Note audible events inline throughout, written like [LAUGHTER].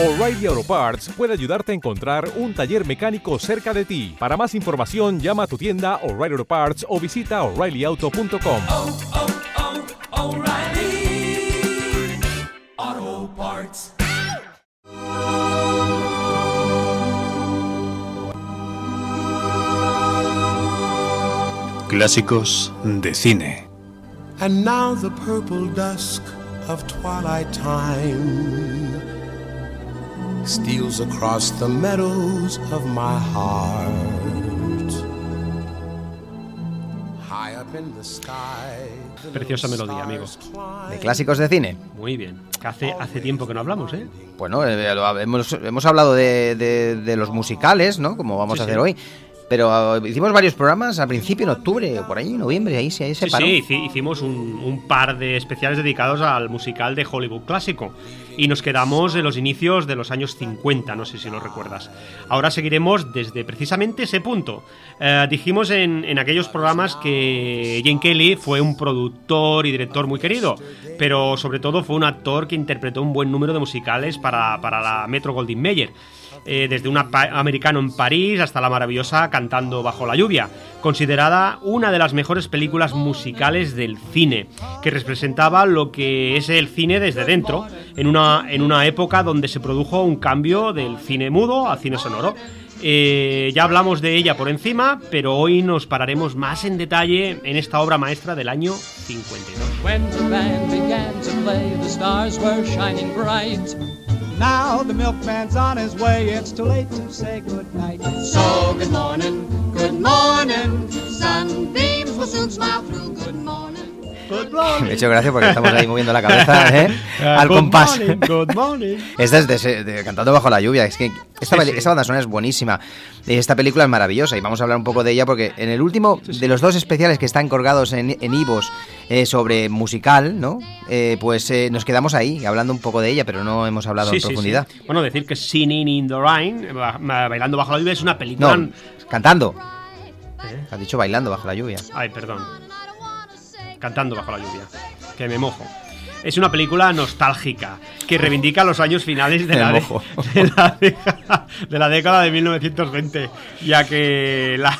O'Reilly Auto Parts puede ayudarte a encontrar un taller mecánico cerca de ti. Para más información, llama a tu tienda O'Reilly Auto Parts o visita oreillyauto.com. oh, oh, Parts. Clásicos de cine. And now the purple dusk of twilight time steals across the meadows of my heart. High up in the sky. the Preciosa melodía, amigo. De clásicos de cine. Muy bien. Que hace, hace tiempo que no hablamos, ¿eh? Bueno, eh, hemos, hemos hablado de, de- de los musicales, ¿no? Como vamos Sí, a hacer sí. hoy. Pero eh, hicimos varios programas al principio, en octubre, por ahí, noviembre, ahí, sí, ahí se Sí, paró. sí, hici- hicimos un, un par de especiales dedicados al musical de Hollywood clásico. Y nos quedamos en los inicios de los años 50, no sé si lo recuerdas. Ahora seguiremos desde precisamente ese punto. Eh, dijimos en, en aquellos programas que Jane Kelly fue un productor y director muy querido, pero sobre todo fue un actor que interpretó un buen número de musicales para, para la Metro Goldwyn Mayer. Eh, desde un americano en París hasta la maravillosa Cantando bajo la lluvia, considerada una de las mejores películas musicales del cine, que representaba lo que es el cine desde dentro, en una, en una época donde se produjo un cambio del cine mudo al cine sonoro. Eh, ya hablamos de ella por encima, pero hoy nos pararemos más en detalle en esta obra maestra del año 52. Now the milkman's on his way, it's too late to say goodnight. So good morning, good morning. Sunbeams will soon smile through. Good morning. Me [LAUGHS] ha hecho gracia porque estamos ahí moviendo la cabeza [LAUGHS] ¿eh? al Good compás. Esta [LAUGHS] es de, de Cantando bajo la lluvia. Es que esta, Sí, sí. esta banda sonora es buenísima. Esta película es maravillosa y vamos a hablar un poco de ella porque en el último de los dos especiales que están colgados en, en Ivos eh, sobre musical, ¿no? Eh, pues eh, nos quedamos ahí hablando un poco de ella, pero no hemos hablado Sí, en sí, profundidad. sí. Bueno, decir que Singing in the Rain, ba- ba- Bailando bajo la lluvia, es una película... No, cantando. ¿Eh? Has dicho bailando bajo la lluvia. Ay, perdón. Cantando bajo la lluvia. Que me mojo. Es una película nostálgica que reivindica los años finales de la, [LAUGHS] de- la década, de la década de 1920, ya que la,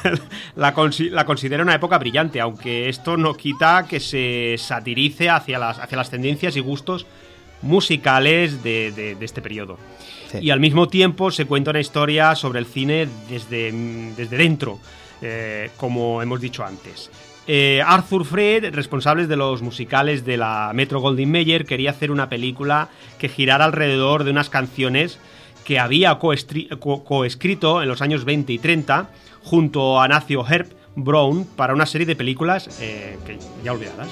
la consi- la considera una época brillante, aunque esto no quita que se satirice hacia las, hacia las tendencias y gustos musicales de, este periodo. Sí. Y al mismo tiempo se cuenta una historia sobre el cine desde, desde dentro, eh, como hemos dicho antes. Eh, Arthur Fred, responsable de los musicales de la Metro Goldwyn Mayer, quería hacer una película que girara alrededor de unas canciones que había coestri- co- coescrito en los años 20 y 30 junto a Nacio Herb Brown para una serie de películas eh, que ya olvidadas.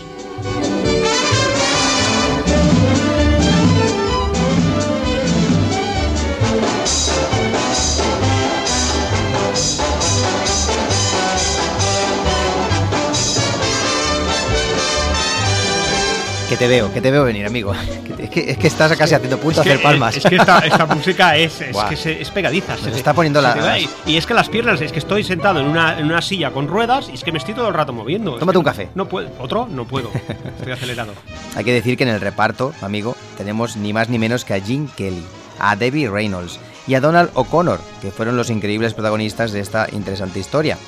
Que te veo, que te veo venir, amigo. [LAUGHS] Es que, es que estás casi haciendo punto a Es que, hacer palmas. Es que esta, esta [LAUGHS] música es, es, Buah. que se- es pegadiza. se está poniendo se la-. Y es que las piernas, es que estoy sentado en una, en una silla con ruedas y es que me estoy todo el rato moviendo. Tómate un café. No puedo. ¿Otro? No puedo. Estoy acelerado. [LAUGHS] Hay que decir que en el reparto, amigo, tenemos ni más ni menos que a Gene Kelly, a Debbie Reynolds y a Donald O'Connor, que fueron los increíbles protagonistas de esta interesante historia.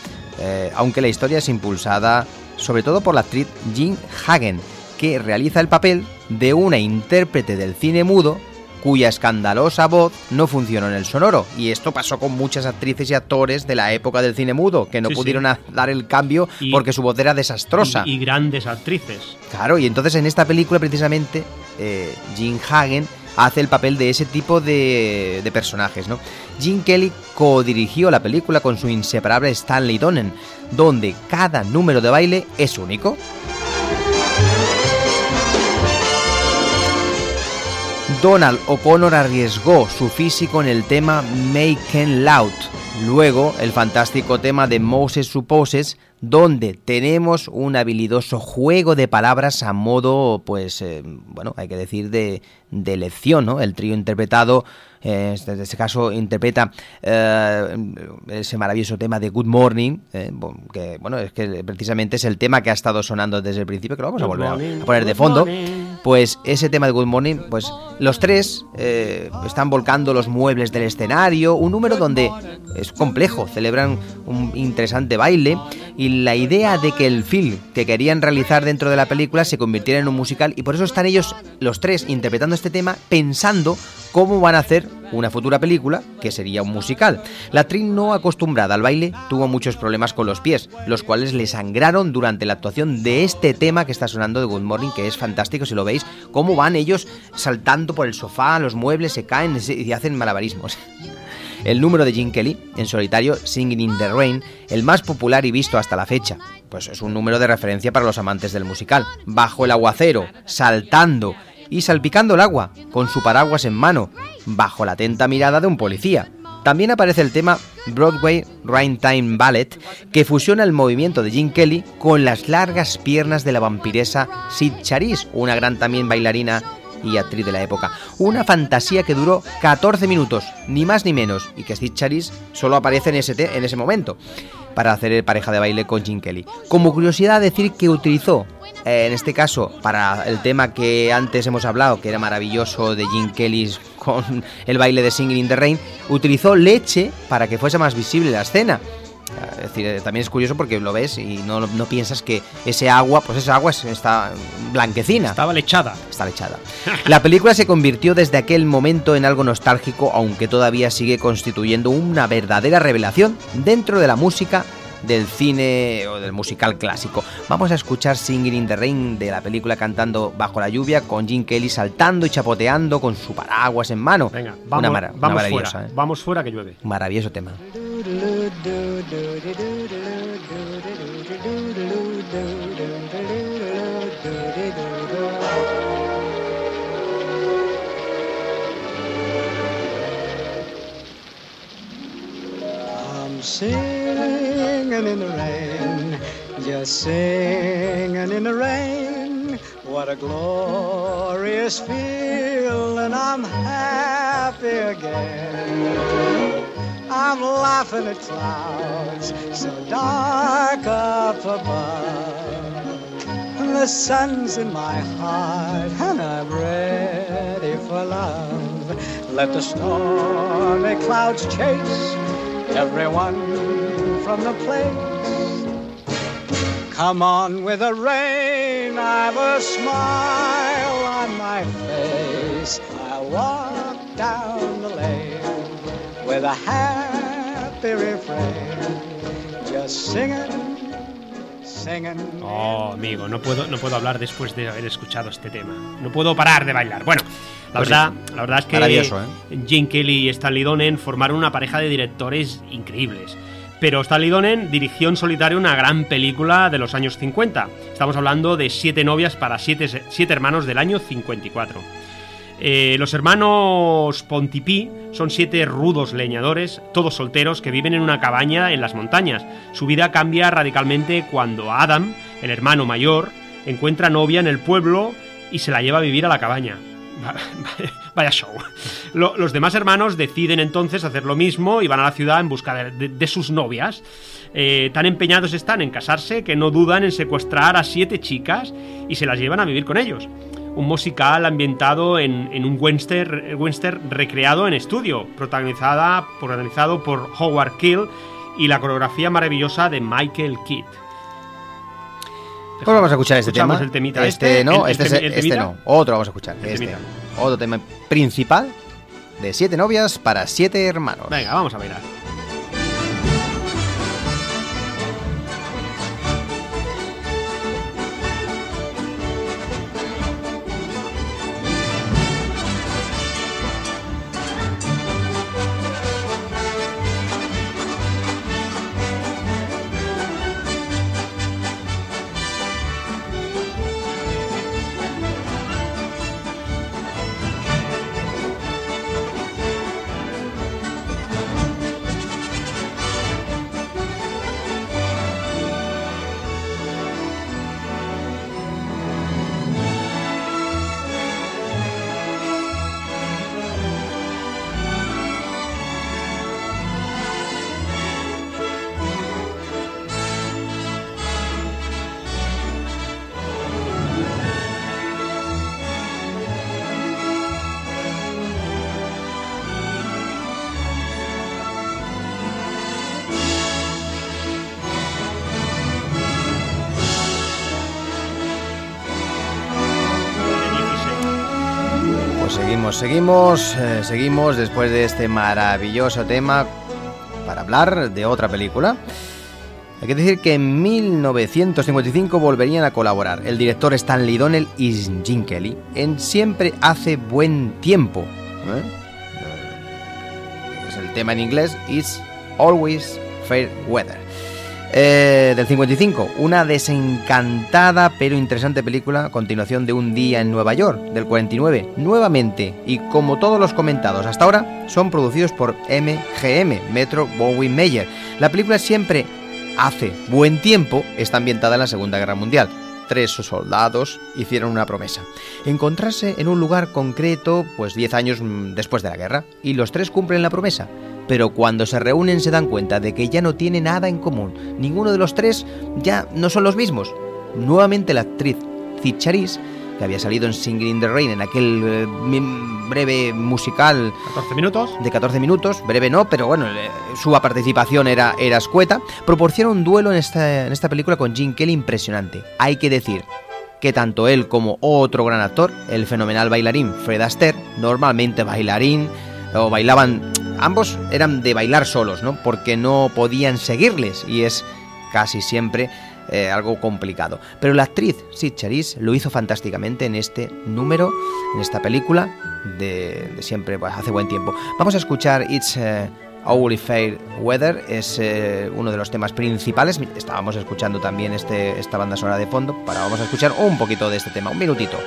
Eh, aunque la historia es impulsada sobre todo por la actriz Jean Hagen, que realiza el papel de una intérprete del cine mudo cuya escandalosa voz no funcionó en el sonoro. Y esto pasó con muchas actrices y actores de la época del cine mudo, que no Sí, pudieron dar el cambio Y- porque su voz era desastrosa. Y, y grandes actrices. Claro, y entonces en esta película precisamente eh, Jim Hagen hace el papel de ese tipo de, de personajes, ¿no? Jim Kelly co-dirigió la película con su inseparable Stanley Donen, donde cada número de baile es único. Donald O'Connor arriesgó su físico en el tema Make It Loud. Luego, el fantástico tema de Moses Supposes, donde tenemos un habilidoso juego de palabras a modo, pues, eh, bueno, hay que decir, de, de lección, ¿no? El trío interpretado, eh, en este caso, interpreta eh, ese maravilloso tema de Good Morning, eh, que, bueno, es que precisamente es el tema que ha estado sonando desde el principio, que lo vamos a volver a- a poner de fondo. Pues ese tema de Good Morning, pues los tres eh, están volcando los muebles del escenario, un número donde es complejo, celebran un interesante baile y la idea de que el film que querían realizar dentro de la película se convirtiera en un musical y por eso están ellos los tres interpretando este tema pensando cómo van a hacer una futura película que sería un musical. La actriz no acostumbrada al baile tuvo muchos problemas con los pies, los cuales le sangraron durante la actuación de este tema que está sonando de Good Morning, que es fantástico si lo veis, cómo van ellos saltando por el sofá, los muebles se caen y hacen malabarismos. [LAUGHS] El número de Gene Kelly, en solitario, Singing in the Rain, el más popular y visto hasta la fecha. Pues es un número de referencia para los amantes del musical. Bajo el aguacero, saltando y salpicando el agua, con su paraguas en mano, bajo la atenta mirada de un policía. También aparece el tema Broadway Time Ballet, que fusiona el movimiento de Gene Kelly con las largas piernas de la vampiresa Sid Charisse, una gran también bailarina y actriz de la época. Una fantasía que duró 14 minutos, ni más ni menos, y que Steve Charis solo aparece en ese, en ese momento para hacer pareja de baile con Jim Kelly. Como curiosidad decir que utilizó, eh, en este caso, para el tema que antes hemos hablado, que era maravilloso de Jim Kelly con el baile de Singing in the Rain, utilizó leche para que fuese más visible la escena. Es decir, eh, también es curioso porque lo ves y no, no piensas que ese agua, pues esa agua es- está blanquecina. Estaba lechada. Está lechada. La película se convirtió desde aquel momento en algo nostálgico, aunque todavía sigue constituyendo una verdadera revelación dentro de la música del cine o del musical clásico. Vamos a escuchar Singing in the Rain de la película cantando bajo la lluvia con Jim Kelly saltando y chapoteando con su paraguas en mano. Venga, una, vamos, mara- una vamos maravillosa, fuera. ¿eh? Vamos fuera que llueve. Maravilloso tema. I'm singing in the rain, just singing in the rain. What a glorious feeling, I'm happy again. I'm laughing at clouds so dark up above. The sun's in my heart, and I'm ready for love. Let the stormy clouds chase everyone from the place. Come on with the rain, I've a smile on my face. I walk down the lane with a happy refrain, just singing, singing. Oh, amigo, no puedo, no puedo hablar después de haber escuchado este tema. No puedo parar de bailar. Bueno, la Pues verdad, la verdad es que ¿eh? Gene Kelly y Stanley Donen formaron una pareja de directores increíbles. Pero Stanley Donen dirigió en solitario una gran película de los años 50. Estamos hablando de Siete novias para siete, siete hermanos del año 54. Eh, los hermanos Pontipí son siete rudos leñadores, todos solteros, que viven en una cabaña en las montañas. Su vida cambia radicalmente cuando Adam, el hermano mayor, encuentra novia en el pueblo y se la lleva a vivir a la cabaña. Vaya show. Lo- los demás hermanos deciden entonces hacer lo mismo y van a la ciudad en busca de sus novias. Eh, tan empeñados están en casarse que no dudan en secuestrar a siete chicas y se las llevan a vivir con ellos. Un musical ambientado en, en un western, western recreado en estudio, protagonizada, protagonizado por Howard Keel y la coreografía maravillosa de Michael Kidd. Pues vamos a escuchar este Escuchamos tema. el temita este, este, no, el- el este, es- temi- el este no. Otro vamos a escuchar. El este. Otro tema principal de siete novias para siete hermanos. Venga, vamos a bailar. Seguimos, seguimos, eh, seguimos después de este maravilloso tema para hablar de otra película. Hay que decir que en 1955 volverían a colaborar el director Stanley Donnell y Jim Kelly en Siempre hace buen tiempo. ¿eh? Es el tema en inglés It's Always Fair Weather. Eh, del 55, una desencantada pero interesante película continuación de Un día en Nueva York, del 49, nuevamente, y como todos los comentados hasta ahora, son producidos por MGM, Metro Bowie Meyer. La película siempre hace buen tiempo está ambientada en la Segunda Guerra Mundial. Tres soldados hicieron una promesa, encontrarse en un lugar concreto pues 10 años mm, después de la guerra, y los tres cumplen la promesa pero cuando se reúnen se dan cuenta de que ya no tiene nada en común. Ninguno de los tres ya no son los mismos. Nuevamente la actriz Cid Charisse, que había salido en Singing in the Rain en aquel eh, breve musical 14 minutos. de 14 minutos, breve no, pero bueno, eh, su participación era, era escueta, proporciona un duelo en esta, en esta película con Jim Kelly impresionante. Hay que decir que tanto él como otro gran actor, el fenomenal bailarín Fred Astaire, normalmente bailarín, o bailaban ambos eran de bailar solos, ¿no? Porque no podían seguirles y es casi siempre eh, algo complicado. Pero la actriz Sid Charisse lo hizo fantásticamente en este número, en esta película de, siempre, pues, hace buen tiempo. Vamos a escuchar It's eh, Always Fair Weather, es eh, uno de los temas principales. Estábamos escuchando también este, esta banda sonora de fondo, para vamos a escuchar un poquito de este tema, un minutito.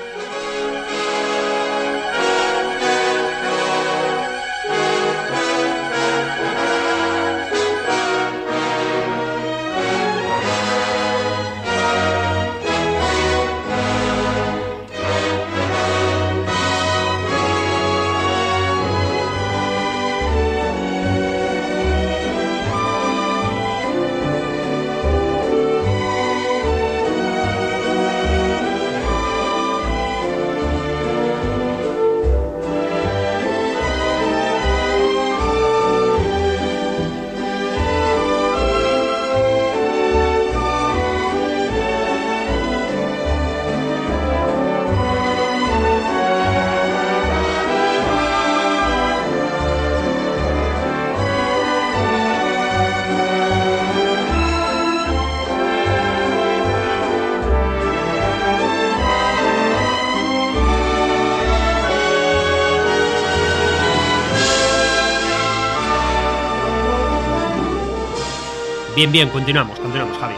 Bien, bien, continuamos, continuamos, Javi.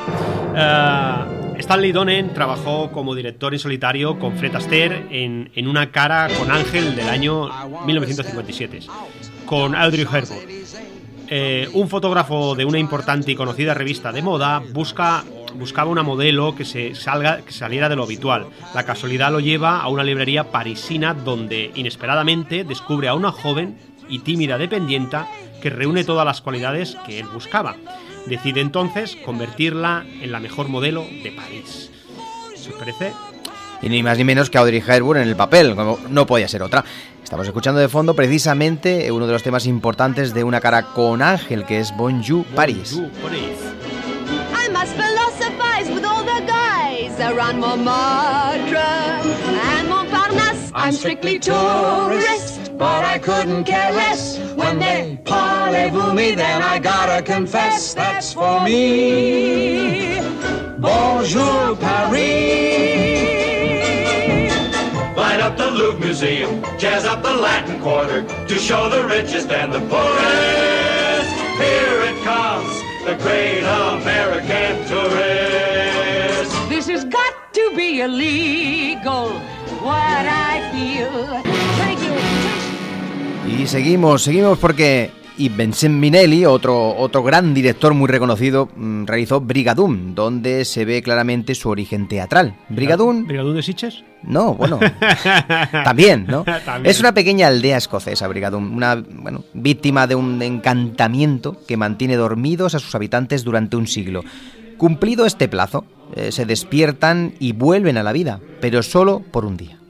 Eh, Stanley Donen trabajó como director en solitario con Fred Astaire en, en Una cara con Ángel del año 1957, con Audrey Hepburn. Eh, un fotógrafo de una importante y conocida revista de moda busca, buscaba una modelo que, se salga, que saliera de lo habitual. La casualidad lo lleva a una librería parisina donde inesperadamente descubre a una joven y tímida dependienta que reúne todas las cualidades que él buscaba. Decide entonces convertirla en la mejor modelo de París. ¿Se os parece? Y ni más ni menos que Audrey Hepburn en el papel, como no podía ser otra. Estamos escuchando de fondo precisamente uno de los temas importantes de una cara con Ángel, que es Bonjour Paris. Bonjour, París. I must philosophize with all the guys around Montmartre and Montparnasse. I'm strictly tourist, but I couldn't care less when they parlez-vous me. Then I gotta confess that's for me. Bonjour Paris. Light up the Louvre Museum, jazz up the Latin Quarter to show the richest and the poorest. Here it comes, the great American tourist. This has got to be illegal. What I feel. Y seguimos, seguimos porque y Vincent Minelli, otro, otro gran director muy reconocido, mm, realizó Brigadoon, donde se ve claramente su origen teatral. Brigadoon, ¿Brigadún de Sitges? no, bueno, [LAUGHS] también, ¿no? [LAUGHS] También. Es una pequeña aldea escocesa, Brigadoon, una bueno, víctima de un encantamiento que mantiene dormidos a sus habitantes durante un siglo. Cumplido este plazo, eh, se despiertan y vuelven a la vida, pero solo por un día.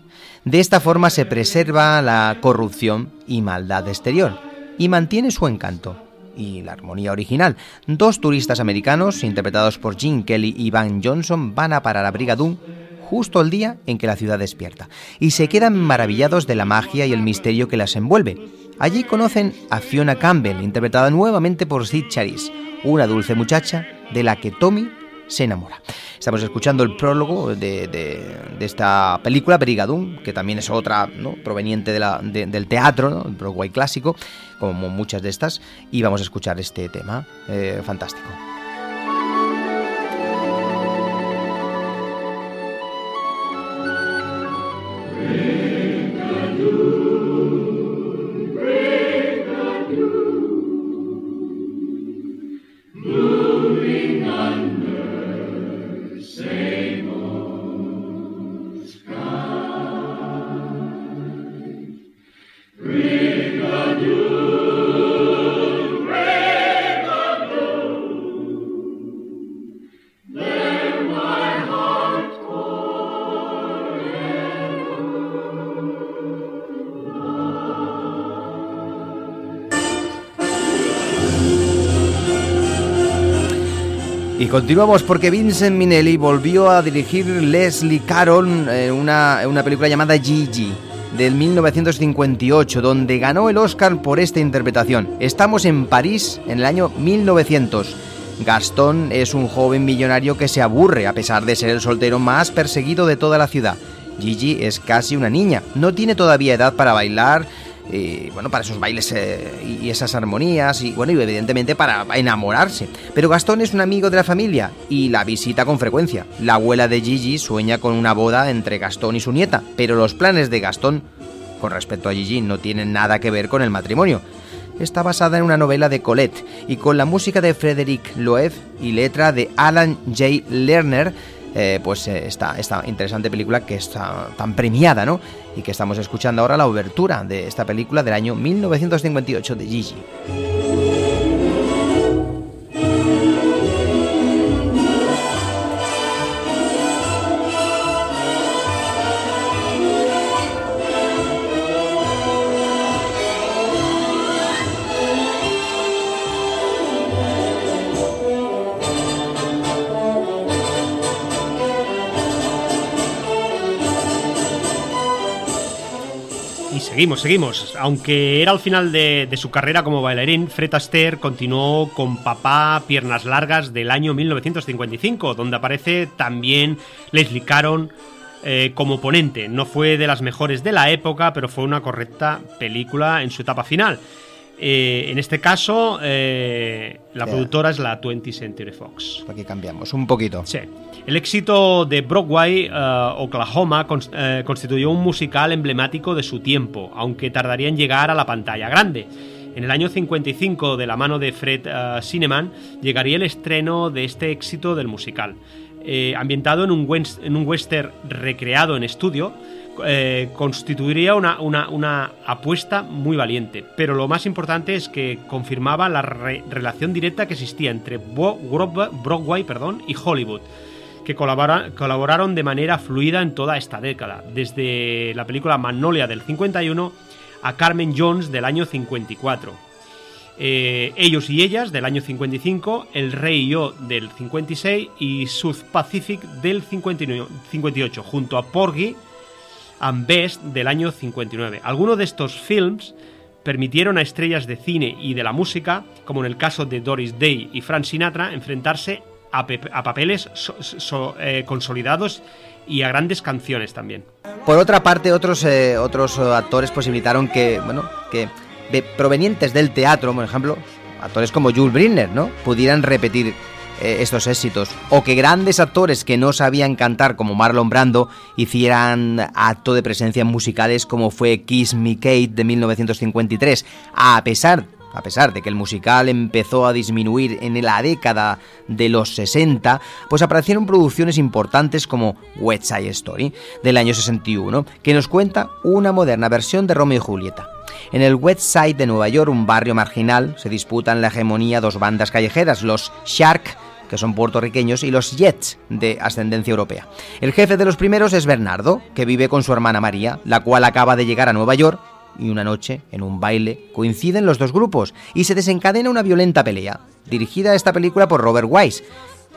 De esta forma se preserva la corrupción y maldad exterior y mantiene su encanto y la armonía original. Dos turistas americanos, interpretados por Gene Kelly y Van Johnson, van a parar a Brigadoon justo el día en que la ciudad despierta, y se quedan maravillados de la magia y el misterio que las envuelve. Allí conocen a Fiona Campbell, interpretada nuevamente por Sid Charis, una dulce muchacha de la que Tommy se enamora. Estamos escuchando el prólogo de, de- esta película, Brigadoon, que también es otra ¿no? proveniente de la- de- del teatro, el Broadway clásico, como muchas de estas, y vamos a escuchar este tema eh, fantástico. Continuamos porque Vincent Minnelli volvió a dirigir Leslie Caron en una, en una película llamada Gigi del 1958, donde ganó el Oscar por esta interpretación. Estamos en París en el año 1900. Gastón es un joven millonario que se aburre a pesar de ser el soltero más perseguido de toda la ciudad. Gigi es casi una niña, no tiene todavía edad para bailar, y, bueno, para esos bailes eh, y esas armonías y bueno, y evidentemente para enamorarse. Pero Gastón es un amigo de la familia y la visita con frecuencia. La abuela de Gigi sueña con una boda entre Gastón y su nieta, pero los planes de Gastón con respecto a Gigi no tienen nada que ver con el matrimonio. Está basada en una novela de Colette y con la música de Frederick Loeb y letra de Alan J. Lerner, eh, pues eh, esta, esta interesante película que está tan premiada, ¿no? Y que estamos escuchando ahora la obertura de esta película del año 1958 de Gigi. Seguimos, seguimos. Aunque era al final de, de su carrera como bailarín, Fred Astaire continuó con Papá Piernas Largas del año 1955, donde aparece también Leslie Caron eh, como ponente. No fue de las mejores de la época, pero fue una correcta película en su etapa final. Eh, en este caso, eh, la productora es la 20th Century Fox. Aquí cambiamos un poquito. Sí. El éxito de Broadway, eh, Oklahoma, eh, constituyó un musical emblemático de su tiempo, aunque tardaría en llegar a la pantalla grande. En el año 55, de la mano de Fred Cineman, llegaría el estreno de este éxito del musical. Ambientado en un, en un western recreado en estudio, constituiría una, una- una apuesta muy valiente. Pero lo más importante es que confirmaba la re- relación directa que existía entre Broadway perdón, y Hollywood, que colabora- colaboraron de manera fluida en toda esta década, desde la película Magnolia del 51 a Carmen Jones del año 54. Eh, ellos y ellas del año 55, El Rey y yo del 56 y South Pacific del 59 58, junto a Porgy and Best del año 59. Algunos de estos films permitieron a estrellas de cine y de la música, como en el caso de Doris Day y Frank Sinatra, enfrentarse a, pe- a papeles so- eh, consolidados y a grandes canciones también. Por otra parte, otros, eh, otros eh, actores posibilitaron que, bueno, que provenientes del teatro, por ejemplo, actores como Jules Briner, ¿no? Pudieran repetir estos éxitos. O que grandes actores que no sabían cantar, como Marlon Brando, hicieran acto de presencia en musicales como fue Kiss Me Kate de 1953. A pesar a pesar de que el musical empezó a disminuir en la década de los 60, pues aparecieron producciones importantes como West Side Story del año 61, que nos cuenta una moderna versión de Romeo y Julieta. En el West Side de Nueva York, un barrio marginal, se disputan la hegemonía dos bandas callejeras, los Shark que son puertorriqueños, y los Jets, de ascendencia europea. El jefe de los primeros es Bernardo, que vive con su hermana María, la cual acaba de llegar a Nueva York y una noche, en un baile, coinciden los dos grupos y se desencadena una violenta pelea, dirigida esta película por Robert Wise.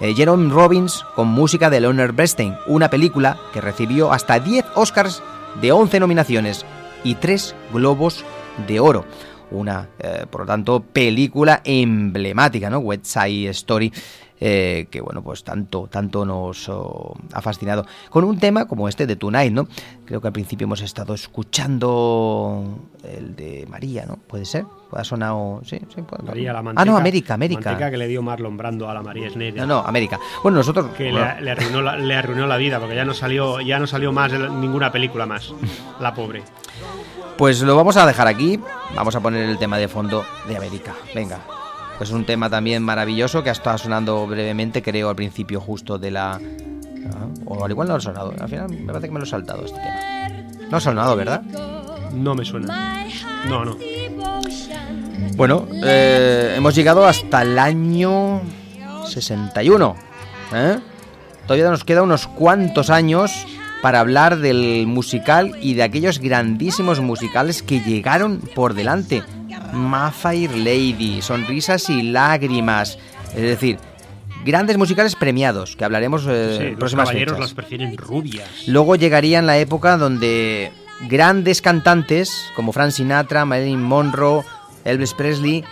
eh, Jerome Robbins con música de Leonard Bernstein, una película que recibió hasta 10 Oscars de 11 nominaciones y 3 Globos de Oro. Una, eh, por lo tanto, película emblemática, ¿no? West Side Story. Eh, que bueno, pues tanto, tanto nos oh, ha fascinado. Con un tema como este de Tonight, ¿no? Creo que al principio hemos estado escuchando el de María, ¿no? ¿Puede ser? ¿Ha sonado? Sí, sí, puede- María la Ah, manteca. no, América, América. Manteca que le dio Marlon Brando a la María Schneider. No, no, América. Bueno, nosotros... Que bueno, le, le arruinó la, le arruinó la vida porque ya no salió ya no salió más ninguna película más. La pobre. Pues lo vamos a dejar aquí. Vamos a poner el tema de fondo de América. Venga. Pues un tema también maravilloso que ha estado sonando brevemente, creo, al principio justo de la... Ah, o al igual no lo ha sonado. Al final me parece que me lo he saltado este tema. No ha sonado, ¿verdad? No me suena. No, no. Bueno, eh, hemos llegado hasta el año 61. ¿eh? Todavía nos queda unos cuantos años para hablar del musical y de aquellos grandísimos musicales que llegaron por delante. Mayfair Lady, Sonrisas y Lágrimas. Es decir, grandes musicales premiados, que hablaremos eh, Sí, los caballeros las prefieren rubias. Luego llegaría en la época donde grandes cantantes como Frank Sinatra, Marilyn Monroe, Elvis Presley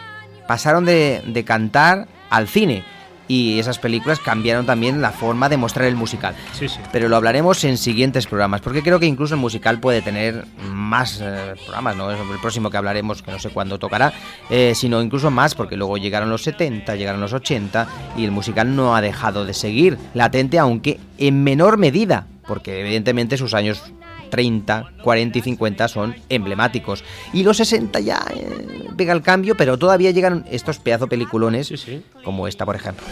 pasaron de, de cantar al cine y esas películas cambiaron también la forma de mostrar el musical. Sí, sí. Pero lo hablaremos en siguientes programas, porque creo que incluso el musical puede tener más eh, programas, ¿no? Es el próximo que hablaremos, que no sé cuándo tocará, eh, sino incluso más, porque luego llegaron los 70, llegaron los 80, y el musical no ha dejado de seguir latente, aunque en menor medida, porque evidentemente sus años 30, 40 y 50 son emblemáticos. Y los 60 ya eh, pega el cambio, pero todavía llegan estos pedazo peliculones, Sí, sí. como esta, por ejemplo.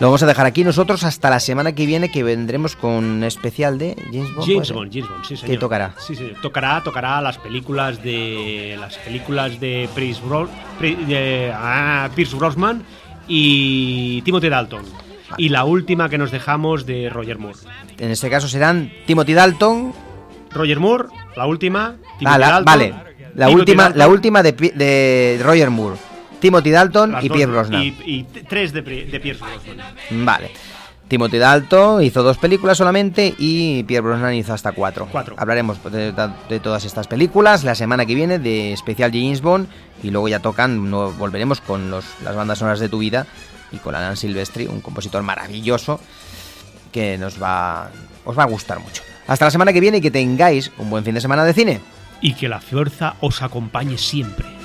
Lo vamos a dejar aquí nosotros hasta la semana que viene, que vendremos con un especial de James Bond. ¿puede James? Bond, James Bond, sí, ¿Qué señor. tocará? Sí, sí, tocará, tocará las películas de las películas de Pierce, Bro- de- ah, Pierce Brosnan y Timothy Dalton. Y la última que nos dejamos de Roger Moore. En este caso serán Timothy Dalton. Roger Moore, la última. Timothy Ah, la- Dalton, vale, la Timothy última, Dalton, la última de, de Roger Moore. Timothy Dalton las y dos- Pierre Brosnan. Y, tres de, de Pierce Brosnan. Vale. Timothy Dalton hizo dos películas solamente y Pierre Brosnan hizo hasta cuatro. Cuatro. Hablaremos de, de todas estas películas la semana que viene de especial James Bond y luego ya tocan, no, volveremos con los, las bandas sonoras de tu vida y con Alan Silvestri, un compositor maravilloso que nos va, os va a gustar mucho. Hasta la semana que viene y que tengáis un buen fin de semana de cine. Y que la fuerza os acompañe siempre.